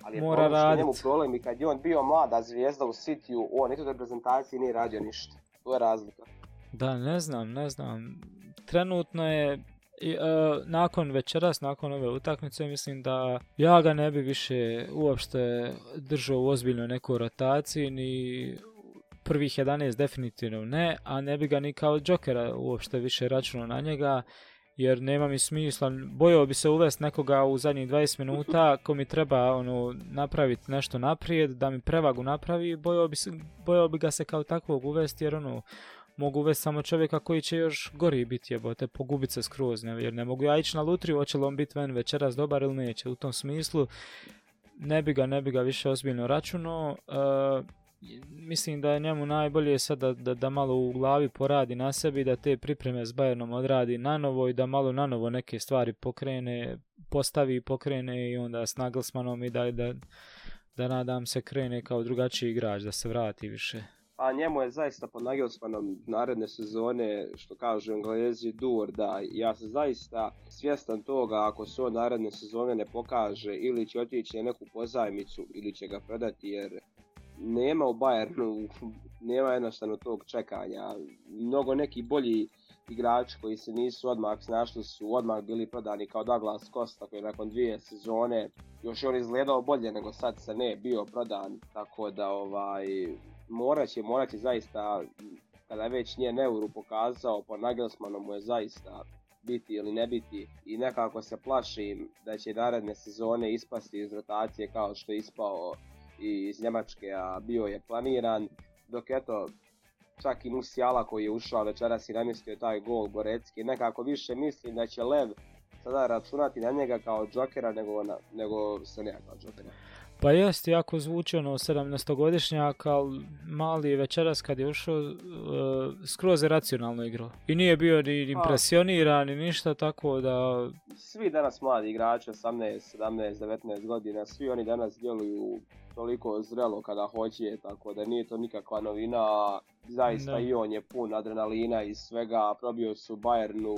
ali je mora raditi. njemu problem i kad je on bio mlada zvijezda u Cityu, on niti u reprezentaciji nije radio ništa. To je razlika. Da, ne znam, ne znam. Trenutno je I, e, nakon večeras, nakon ove utakmice, mislim da ja ga ne bi više uopšte držao u ozbiljnoj nekoj rotaciji, ni prvih 11 definitivno ne, a ne bi ga ni kao Jokera uopšte više računao na njega, jer nema mi smisla, bojao bi se uvesti nekoga u zadnjih 20 minuta ko mi treba ono, napraviti nešto naprijed, da mi prevagu napravi, bojao bi, se, bojao bi ga se kao takvog uvesti jer ono, mogu uvesti samo čovjeka koji će još gori biti jebote, pogubit se skroz, ne, jer ne mogu ja ići na lutriju, hoće li on biti ven večeras dobar ili neće, u tom smislu. Ne bi ga, ne bi ga više ozbiljno računao, uh, mislim da je njemu najbolje sad da, da, da, malo u glavi poradi na sebi, da te pripreme s Bayernom odradi na novo i da malo na novo neke stvari pokrene, postavi i pokrene i onda s Nagelsmanom i da, da, da nadam se krene kao drugačiji igrač, da se vrati više. A njemu je zaista pod Nagelsmanom naredne sezone, što kažu englezi, dur, da. Ja sam zaista svjestan toga ako se on naredne sezone ne pokaže ili će otići na neku pozajmicu ili će ga predati jer nema u Bayernu, nema jednostavno tog čekanja. Mnogo neki bolji igrači koji se nisu odmah snašli su odmah bili prodani kao Douglas Costa koji nakon dvije sezone još je on izgledao bolje nego sad se ne bio prodan tako da ovaj morat će, morat će zaista kada već nije Neuru pokazao po Nagelsmanu mu je zaista biti ili ne biti i nekako se plašim da će naredne sezone ispasti iz rotacije kao što je ispao i iz Njemačke, a bio je planiran, dok eto, čak i Musiala koji je ušao večeras i namistio taj gol Gorecki, nekako više mislim da će Lev sada računati na njega kao džokera nego, na, nego se ne kao džokera. Pa jest, jako zvuči ono 17-godišnjak, ali mali večeras kad je ušao, uh, skroz je racionalno igrao. I nije bio ni impresioniran, ni ništa, tako da... Svi danas mladi igrači, 18, 17, 19 godina, svi oni danas djeluju toliko zrelo kada hoće, tako da nije to nikakva novina. Zaista i on je pun adrenalina i svega, probio su Bayernu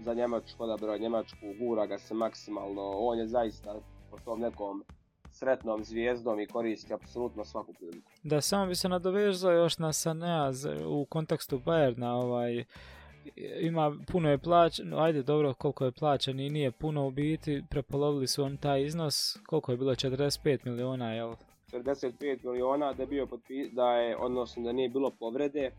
za Njemačku, odabrao Njemačku, gura ga se maksimalno, on je zaista po tom nekom sretnom zvijezdom i koristi apsolutno svaku priliku. Da, samo bi se nadovezao još na Sanea u kontekstu Bayerna, ovaj, ima puno je plaćan, ajde dobro koliko je plaćan i nije puno u biti, prepolovili su on taj iznos, koliko je bilo 45 miliona, jel? 45 miliona da je bio potpis, da je, odnosno da nije bilo povrede,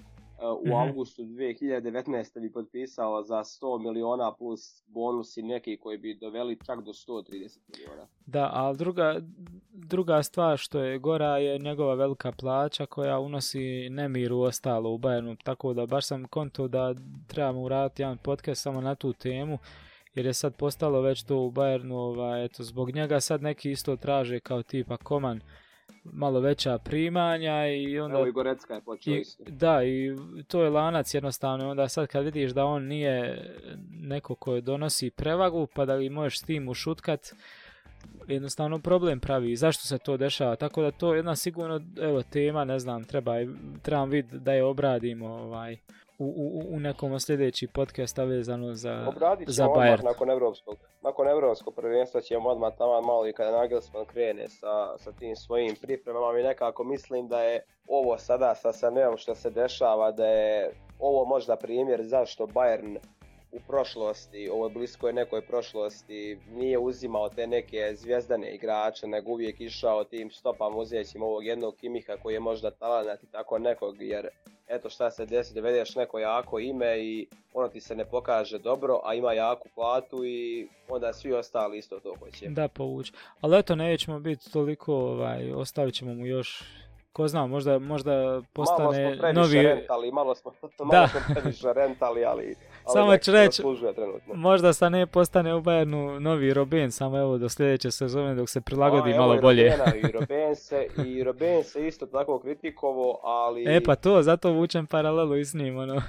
u -hmm. augustu 2019. bi potpisao za 100 miliona plus bonusi neki koji bi doveli čak do 130 miliona. Da, ali druga, druga stvar što je gora je njegova velika plaća koja unosi nemiru ostalo u Bayernu, tako da baš sam konto da trebamo uraditi jedan podcast samo na tu temu jer je sad postalo već to u Bayernu, ovaj, eto, zbog njega sad neki isto traže kao tipa Koman, malo veća primanja i onda... Evo i Gorecka je počeo isto. Da, i to je lanac jednostavno. Onda sad kad vidiš da on nije neko ko donosi prevagu, pa da li možeš s tim ušutkat, jednostavno problem pravi. Zašto se to dešava? Tako da to je jedna sigurno, evo, tema, ne znam, treba, trebam vidjeti da je obradimo, ovaj, u, u, u nekom sljedeći podcast vezano za, Obradit za Bayern. nakon evropskog. Nakon evropskog prvenstva ćemo odmah tamo malo i kada Nagelsmann krene sa, sa tim svojim pripremama i nekako mislim da je ovo sada sa Saneom što se dešava da je ovo možda primjer zašto Bayern u prošlosti, ovo bliskoj nekoj prošlosti, nije uzimao te neke zvijezdane igrače, nego uvijek išao tim stopama uzećim ovog jednog Kimiha koji je možda talenat i tako nekog, jer eto šta se desi, dovedeš neko jako ime i ono ti se ne pokaže dobro, a ima jaku platu i onda svi ostali isto to hoće. Da, povući. Ali eto, nećemo biti toliko, ovaj, ostavit ćemo mu još ko zna, možda, možda postane malo smo novi... rentali, malo smo, malo da. smo previše rentali, ali, ali samo ću reći, možda sa ne postane u Bayernu novi Robin, samo evo do sljedeće sezone dok se prilagodi A, malo evo, bolje. I Robin, se, i Robin se isto tako kritikovo, ali... E pa to, zato vučem paralelu i s njim, ono.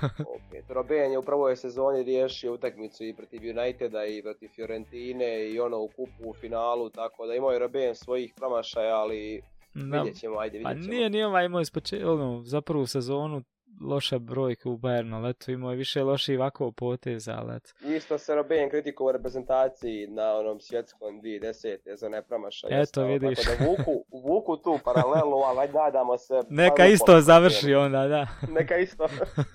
Opet, Robin je u prvoj sezoni riješio utakmicu i protiv Uniteda i protiv Fiorentine i ono u kupu u finalu, tako da imao je Robin svojih promašaja, ali da. Vidjet ćemo, ajde, vidjet ćemo. Pa nije, nije ovaj imao ispoče, ono, za prvu sezonu loša brojka u Bayernu, ali eto imao je više loši ovako poteza, ali eto. Isto se Robin kritiko u reprezentaciji na onom svjetskom 2010. za nepromašaj. Eto, vidiš. Tako da vuku, vuku tu paralelu, ali nadamo se... Neka isto završi onda, da. Neka isto.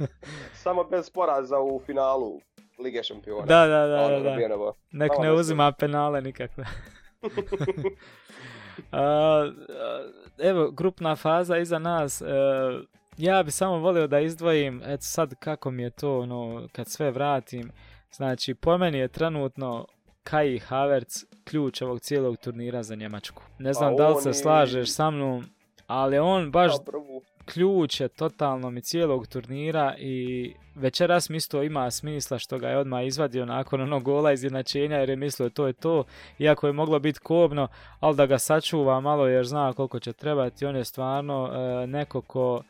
Samo bez poraza u finalu Lige šampiona. Da, da, da, Ono, da, da. Nek Samo ne da se- uzima penale nikakve. A, a, evo, grupna faza iza nas. e, ja bi samo volio da izdvojim, eto sad kako mi je to, ono, kad sve vratim. Znači, po meni je trenutno Kai Havertz ključ ovog cijelog turnira za Njemačku. Ne znam Pa da li se i- slažeš sa mnom, ali on baš prvu. ključ je totalno mi cijelog turnira i večeras mi isto ima smisla što ga je odmah izvadio nakon onog gola izjednačenja jer je mislio to je to, iako je moglo biti kobno, ali da ga sačuva malo jer zna koliko će trebati, on je stvarno e, neko ko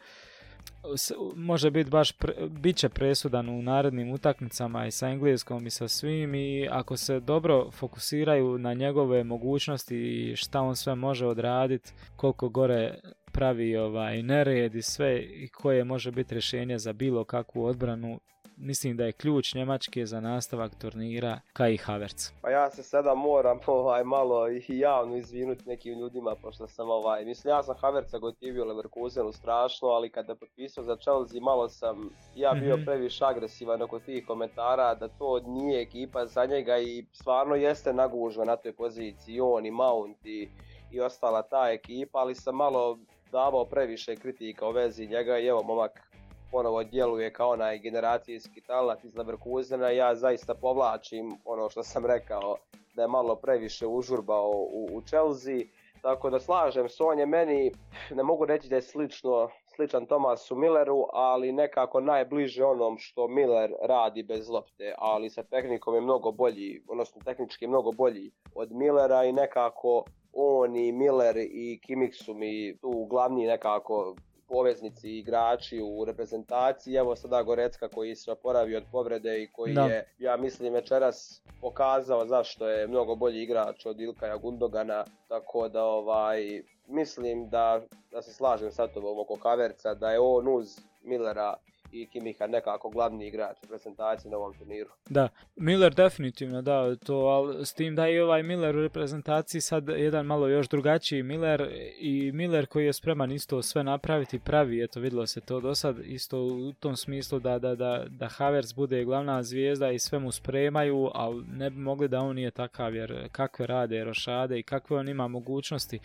može biti baš, pre, bit će presudan u narednim utakmicama i sa engleskom i sa svim i ako se dobro fokusiraju na njegove mogućnosti i šta on sve može odraditi, koliko gore pravi ovaj nered i sve i koje može biti rješenje za bilo kakvu odbranu, mislim da je ključ Njemačke za nastavak turnira Kai Havertz. Pa ja se sada moram ovaj, malo i javno izvinuti nekim ljudima, pošto sam ovaj, mislim ja sam Havertza gotivio Leverkusenu strašno, ali kada potpisao za Chelsea malo sam ja bio Mhm. previše agresivan oko tih komentara da to nije ekipa za njega i stvarno jeste nagužva na toj poziciji, on i Mount i, i ostala ta ekipa, ali sam malo davao previše kritika u vezi njega i evo momak ponovo djeluje kao onaj generacijski talent iz Leverkusena, ja zaista povlačim ono što sam rekao da je malo previše užurbao u, u Chelsea, tako da slažem se, on je meni, ne mogu reći da je slično, sličan Tomasu Milleru, ali nekako najbliže onom što Miller radi bez lopte, ali sa tehnikom je mnogo bolji, odnosno tehnički mnogo bolji od Millera i nekako on i Miller i Kimmich su mi tu glavni nekako poveznici i igrači u reprezentaciji. Evo sada Gorecka koji se oporavio od povrede i koji Da. je, ja mislim, večeras pokazao zašto je mnogo bolji igrač od Ilkaja Gundogana, tako da ovaj, mislim da, da se slažem sa tobom oko Kaverca, da je on uz Millera i Kimiha nekako glavni igrač reprezentacije na ovom turniru. Da, Miller definitivno da, to, ali s tim da je ovaj Miller u reprezentaciji sad jedan malo još drugačiji Miller i Miller koji je spreman isto sve napraviti pravi, eto vidjelo se to do sad, isto u tom smislu da, da, da, da Havertz bude glavna zvijezda i sve mu spremaju, ali ne bi mogli da on nije takav jer kakve rade rošade i kakve on ima mogućnosti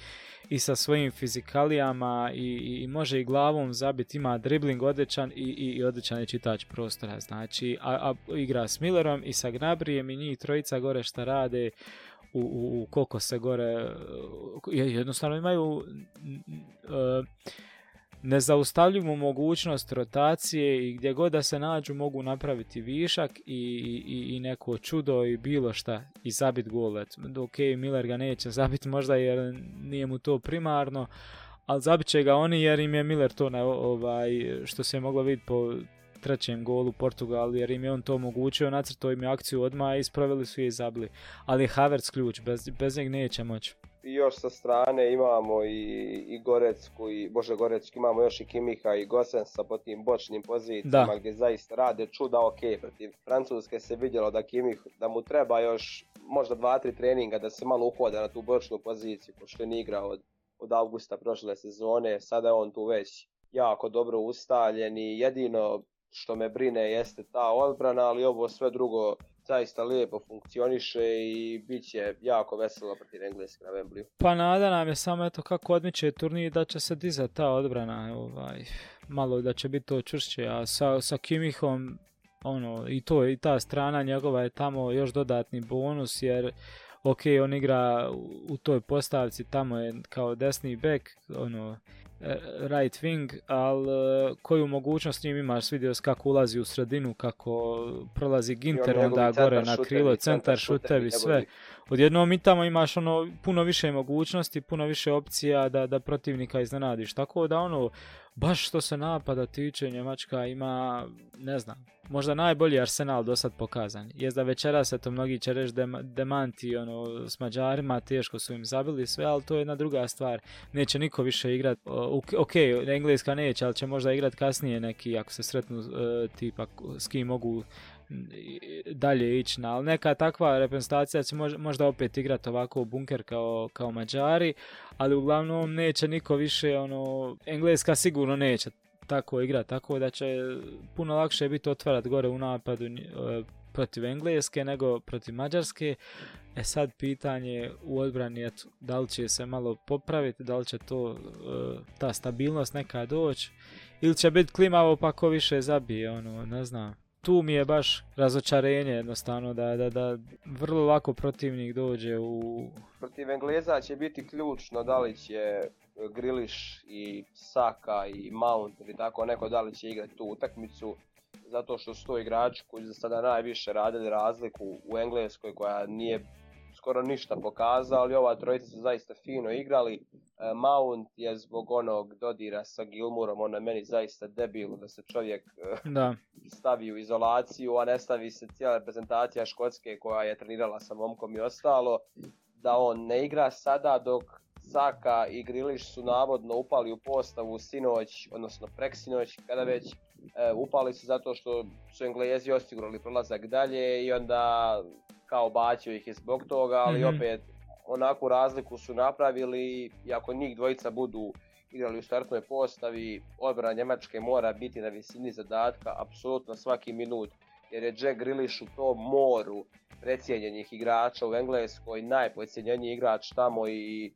i sa svojim fizikalijama i, i, i može i glavom zabiti, ima dribling odličan i, i, i odličan je čitač prostora, znači, a, a igra s Millerom i sa Gnabrijem i njih trojica gore šta rade u, u, u koliko se gore, jednostavno imaju uh, nezaustavljivu mogućnost rotacije i gdje god da se nađu mogu napraviti višak i, i, i neko čudo i bilo šta i zabit gol. Ok, Miller ga neće zabiti možda jer nije mu to primarno, ali zabit će ga oni jer im je Miller to na, ovaj, što se je moglo vidjeti po trećem golu Portugal jer im je on to omogućio, nacrtao im je akciju odmah i ispravili su je i zabili. Ali je Havertz ključ, bez, bez njeg neće moći. I još sa strane imamo i, i Gorecku, i, Bože Gorecku, imamo još i Kimiha i Gosensa po tim bočnim pozicijama Da. gdje zaista rade čuda, ok, protiv Francuske se vidjelo da Kimih, da mu treba još možda dva, tri treninga da se malo uhoda na tu bočnu poziciju, pošto nije igrao od, od augusta prošle sezone, sada je on tu već jako dobro ustaljen i jedino što me brine jeste ta odbrana, ali ovo sve drugo zaista lijepo funkcioniše i bit će jako veselo protiv Engleske na Wembleyu. Pa nada nam je samo eto kako odmiče turnir da će se dizati ta odbrana, ovaj, malo da će biti to čvršće, a sa, sa Kimihom ono, i to i ta strana njegova je tamo još dodatni bonus jer ok, on igra u, toj postavci, tamo je kao desni back, ono, e, right wing, ali e, koju mogućnost s njim imaš, vidio si kako ulazi u sredinu, kako prolazi Ginter, I oni onda gore na krilo, centar šutevi, sve. Odjednom i tamo imaš ono puno više mogućnosti, puno više opcija da, da protivnika iznenadiš. Tako da ono, baš što se napada tiče, Njemačka ima, ne znam, možda najbolji arsenal do sad pokazan. Jest da večera se to mnogi će reći dem- demanti ono, s Mađarima, teško su im zabili sve, ali to je jedna druga stvar. Neće niko više igrat, o, ok, Engleska neće, ali će možda igrat kasnije neki, ako se sretnu e, tipa s kim mogu dalje ići na, ali neka takva reprezentacija će mož- možda opet igrati ovako u bunker kao, kao Mađari, ali uglavnom neće niko više, ono, Engleska sigurno neće tako igrati, tako da će puno lakše biti otvarat gore u napadu, e, protiv Engleske nego protiv Mađarske. E sad pitanje u odbrani je da li će se malo popraviti, da li će to, e, ta stabilnost neka doći ili će biti klimavo pa ko više zabije, ono, ne znam. Tu mi je baš razočarenje jednostavno da, da, da vrlo lako protivnik dođe u... Protiv Engleza će biti ključno da li će Griliš i Saka i Mount ili tako neko da li će igrati tu utakmicu zato što su to igrači koji za sada najviše radili razliku u Engleskoj koja nije skoro ništa pokazao, ali ova trojica su zaista fino igrali. E, Mount je zbog onog dodira sa Gilmurom, ono je meni zaista debil da se čovjek e, da. stavi u izolaciju, a ne stavi se cijela reprezentacija Škotske koja je trenirala sa momkom i ostalo, da on ne igra sada dok Saka i Griliš su navodno upali u postavu sinoć, odnosno preksinoć, kada već e, upali su zato što su Englezi osigurali prolazak dalje i onda kao bacio ih je zbog toga, ali mm opet onakvu razliku su napravili i ako njih dvojica budu igrali u startnoj postavi, odbrana Njemačke mora biti na visini zadatka apsolutno svaki minut, jer je Jack Grealish u tom moru precijenjenih igrača u Engleskoj, najpocijenjeniji igrač tamo i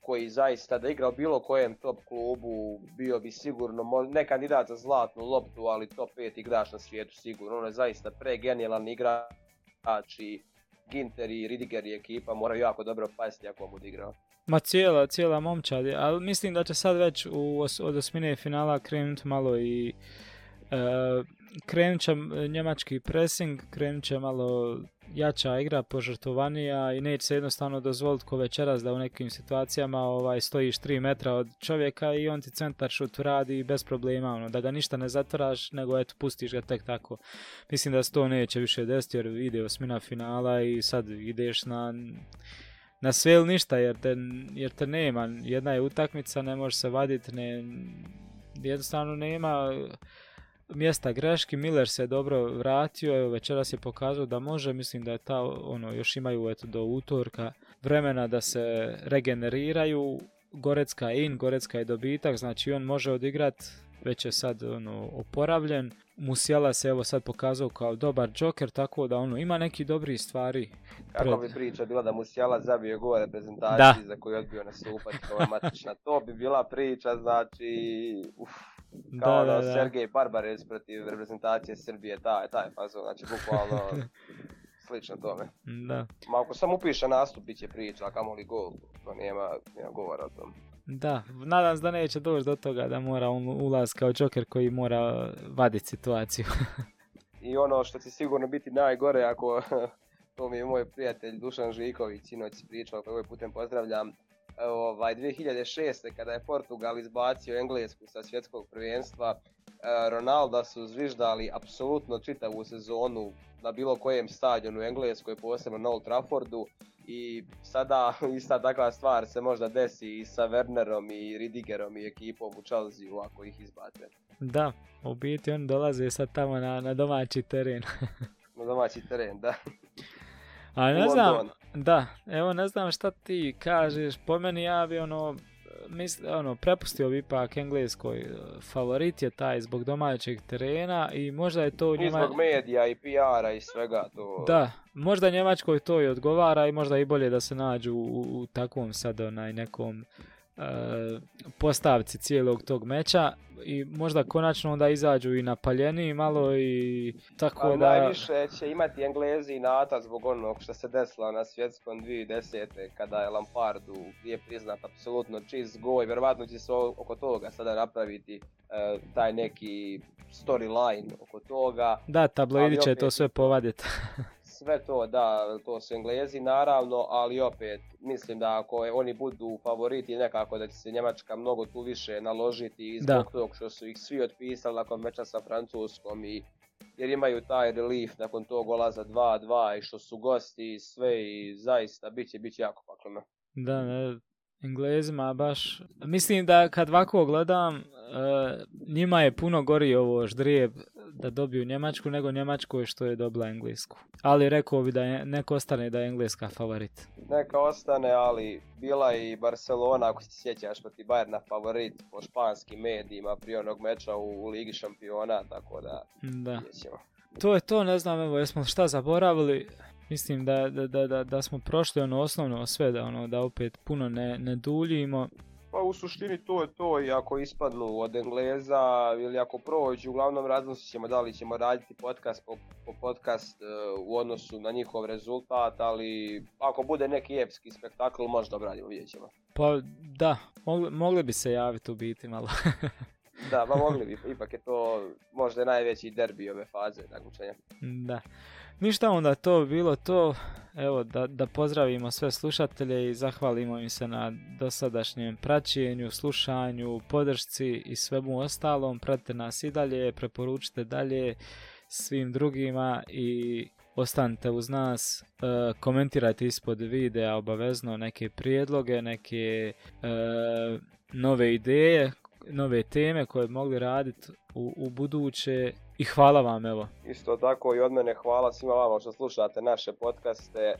koji zaista da igra u bilo kojem top klubu bio bi sigurno ne kandidat za zlatnu loptu, ali top 5 igrač na svijetu sigurno. On je zaista pregenijalan igrač i Ginter i Ridiger i ekipa moraju jako dobro pasti ako mu igrao. Ma cijela, cijela momčad ali mislim da će sad već u, od osmine finala krenuti malo i krenut će njemački pressing, krenut će malo jača igra, požrtovanija i neće se jednostavno dozvoliti ko večeras da u nekim situacijama ovaj, stojiš 3 metra od čovjeka i on ti centar šut radi bez problema, ono, da ga ništa ne zatvaraš, nego eto, pustiš ga tek tako. Mislim da se to neće više desiti jer ide osmina finala i sad ideš na na sve ili ništa jer te, jer te nema. Jedna je utakmica, ne može se vaditi, ne, jednostavno nema mjesta greški, Miller se dobro vratio, evo večeras je pokazao da može, mislim da je ta, ono, još imaju eto do utorka vremena da se regeneriraju, Gorecka in, Gorecka je dobitak, znači on može odigrat, već je sad ono, oporavljen. Musijala se evo sad pokazao kao dobar džoker, tako da ono ima neki dobri stvari. Kako bi priča bila da Musijala zabije gol reprezentaciji za koju je odbio nastupati, to matična. To bi bila priča, znači, uf, kao da, da, da. Sergej Barbarez protiv reprezentacije Srbije, taj, taj fazon, znači bukvalno slično tome. Da. Ma ako sam upiše nastup, bit će priča, a kamoli gol, to nema, nema govora o tom. Da, nadam se da neće doći do toga da mora on ulaz kao Joker koji mora vaditi situaciju. I ono što će sigurno biti najgore ako, to mi je moj prijatelj Dušan Žiković, sinoć pričao, koji ovaj putem pozdravljam, ovaj, 2006. kada je Portugal izbacio Englesku sa svjetskog prvenstva, e, Ronalda su zviždali apsolutno čitavu sezonu na bilo kojem stadionu u Engleskoj, posebno na Old Traffordu i sada ista takva stvar se možda desi i sa Wernerom i Ridigerom i ekipom u Chelsea ako ih izbate. Da, u biti oni dolaze sad tamo na, na domaći teren. na domaći teren, da. A ne znam, da, evo ne znam šta ti kažeš, po meni ja bi ono, misli, ono, prepustio bi ipak engleskoj favorit je taj zbog domaćeg terena i možda je to njema... zbog medija i PR-a i svega to. Da, možda Njemačkoj to i odgovara i možda i bolje da se nađu u, u takvom sad onaj nekom E, postavci cijelog tog meča i možda konačno onda izađu i napaljeni malo i tako A da... Najviše će imati Englezi i nata zbog onog što se desilo na svjetskom 2010. kada je Lampardu je priznat apsolutno čist gol i vjerovatno će se oko toga sada napraviti uh, taj neki storyline oko toga. Da, tabloidi će to sve povaditi. sve to, da, to su Englezi naravno, ali opet mislim da ako oni budu favoriti nekako da će se Njemačka mnogo tu više naložiti i zbog tog što su ih svi otpisali nakon meča sa Francuskom i jer imaju taj relief nakon tog gola za 2-2 i što su gosti i sve i zaista bit će, bit će jako pakleno. Da, ne, Englezima baš, mislim da kad ovako gledam, e, njima je puno gori ovo ždrijeb da dobiju Njemačku nego Njemačku što je dobila Englesku. Ali rekao bi da je, neko ostane da je Engleska favorit. Neka ostane, ali bila i Barcelona, ako se sjećaš, protiv Bayerna favorit po španskim medijima prije onog meča u, Ligi šampiona, tako da da. to je to, ne znam, evo, jesmo šta zaboravili, mislim da, da, da, da, smo prošli ono osnovno sve, da, ono, da opet puno ne, ne duljimo. Pa u suštini to je to i ako ispadnu od Engleza ili ako prođu, uglavnom raznosit ćemo da li ćemo raditi podcast po, po podcast e, u odnosu na njihov rezultat, ali ako bude neki epski spektakl možda obradimo, vidjet ćemo. Pa da, mogli, mogli bi se javiti u biti malo. da, pa mogli bi, ipak je to možda najveći derbi ove faze takmičenja. Da. Ništa onda to bilo to. Evo da, da pozdravimo sve slušatelje i zahvalimo im se na dosadašnjem praćenju, slušanju, podršci i svemu ostalom. Pratite nas i dalje, preporučite dalje svim drugima i ostanite uz nas, e, komentirajte ispod videa obavezno neke prijedloge, neke e, nove ideje, nove teme koje bi mogli raditi u, u buduće i hvala vam evo. Isto tako i od mene hvala svima vama što slušate naše podcaste.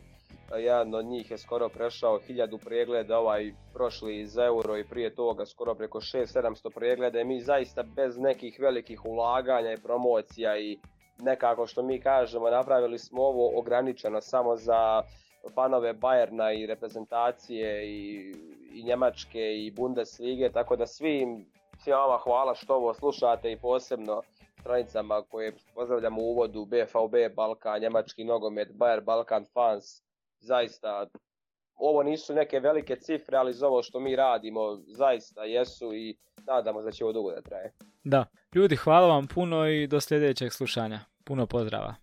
Jedan od njih je skoro prešao hiljadu pregleda, ovaj prošli iz euro i prije toga skoro preko 6-700 pregleda. Mi zaista bez nekih velikih ulaganja i promocija i nekako što mi kažemo napravili smo ovo ograničeno samo za fanove Bayerna i reprezentacije i, i Njemačke i Bundeslige, tako da svim, svima vama hvala što ovo slušate i posebno stranicama koje pozdravljamo u uvodu BVB, Balkan, Njemački nogomet, Bayer, Balkan fans, zaista ovo nisu neke velike cifre, ali za ovo što mi radimo zaista jesu i nadamo da će ovo dugo da traje. Da, ljudi hvala vam puno i do sljedećeg slušanja. Puno pozdrava.